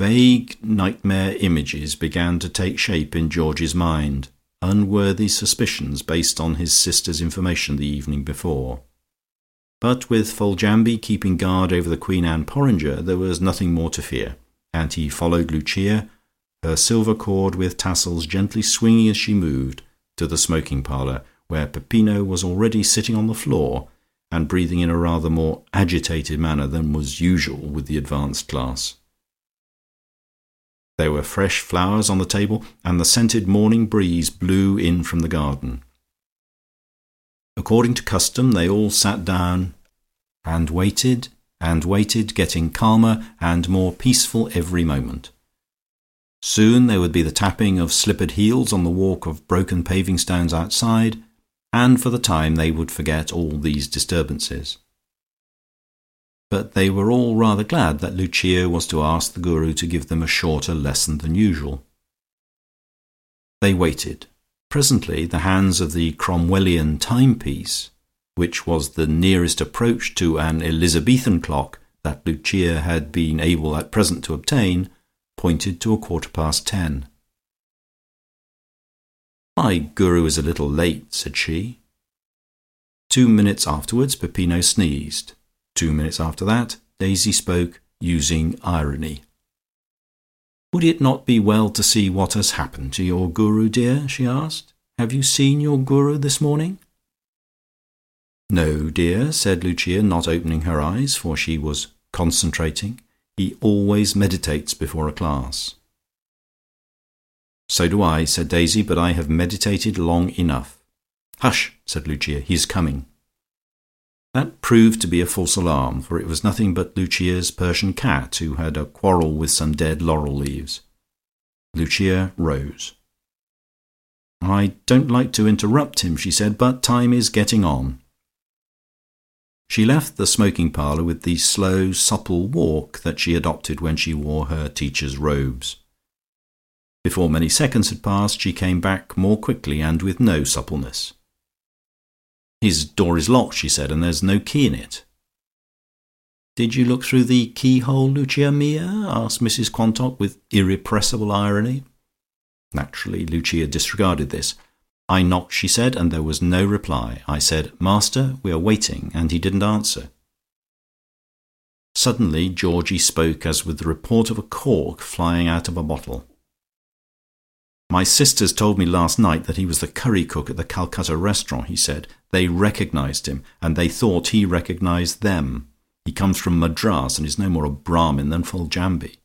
Vague nightmare images began to take shape in Georgie's mind, unworthy suspicions based on his sister's information the evening before. But with Foljambe keeping guard over the Queen Anne porringer there was nothing more to fear, and he followed Lucia, her silver cord with tassels gently swinging as she moved, to the smoking parlour, where Peppino was already sitting on the floor and breathing in a rather more agitated manner than was usual with the advanced class. There were fresh flowers on the table, and the scented morning breeze blew in from the garden. According to custom they all sat down and waited and waited, getting calmer and more peaceful every moment. Soon there would be the tapping of slippered heels on the walk of broken paving stones outside, and for the time they would forget all these disturbances but they were all rather glad that Lucia was to ask the Guru to give them a shorter lesson than usual. They waited. Presently the hands of the Cromwellian timepiece, which was the nearest approach to an Elizabethan clock that Lucia had been able at present to obtain, pointed to a quarter past ten. "My Guru is a little late," said she. Two minutes afterwards Peppino sneezed. Two minutes after that Daisy spoke, using irony. "Would it not be well to see what has happened to your Guru, dear?" she asked. "Have you seen your Guru this morning?" "No, dear," said Lucia, not opening her eyes, for she was concentrating. "He always meditates before a class." "So do I," said Daisy, "but I have meditated long enough." "Hush!" said Lucia. "He is coming." That proved to be a false alarm, for it was nothing but Lucia's Persian cat, who had a quarrel with some dead laurel leaves. Lucia rose. "I don't like to interrupt him," she said, "but time is getting on." She left the smoking parlour with the slow supple walk that she adopted when she wore her teacher's robes. Before many seconds had passed she came back more quickly and with no suppleness. "His door is locked," she said, "and there's no key in it." "Did you look through the keyhole, Lucia mia?" asked Mrs Quantock with irrepressible irony. Naturally Lucia disregarded this. "I knocked," she said, "and there was no reply. I said, 'Master, we are waiting,' and he didn't answer." Suddenly Georgie spoke as with the report of a cork flying out of a bottle. "My sisters told me last night that he was the curry cook at the Calcutta restaurant," he said. "They recognized him, and they thought he recognized them. He comes from Madras, and is no more a Brahmin than Foljambe."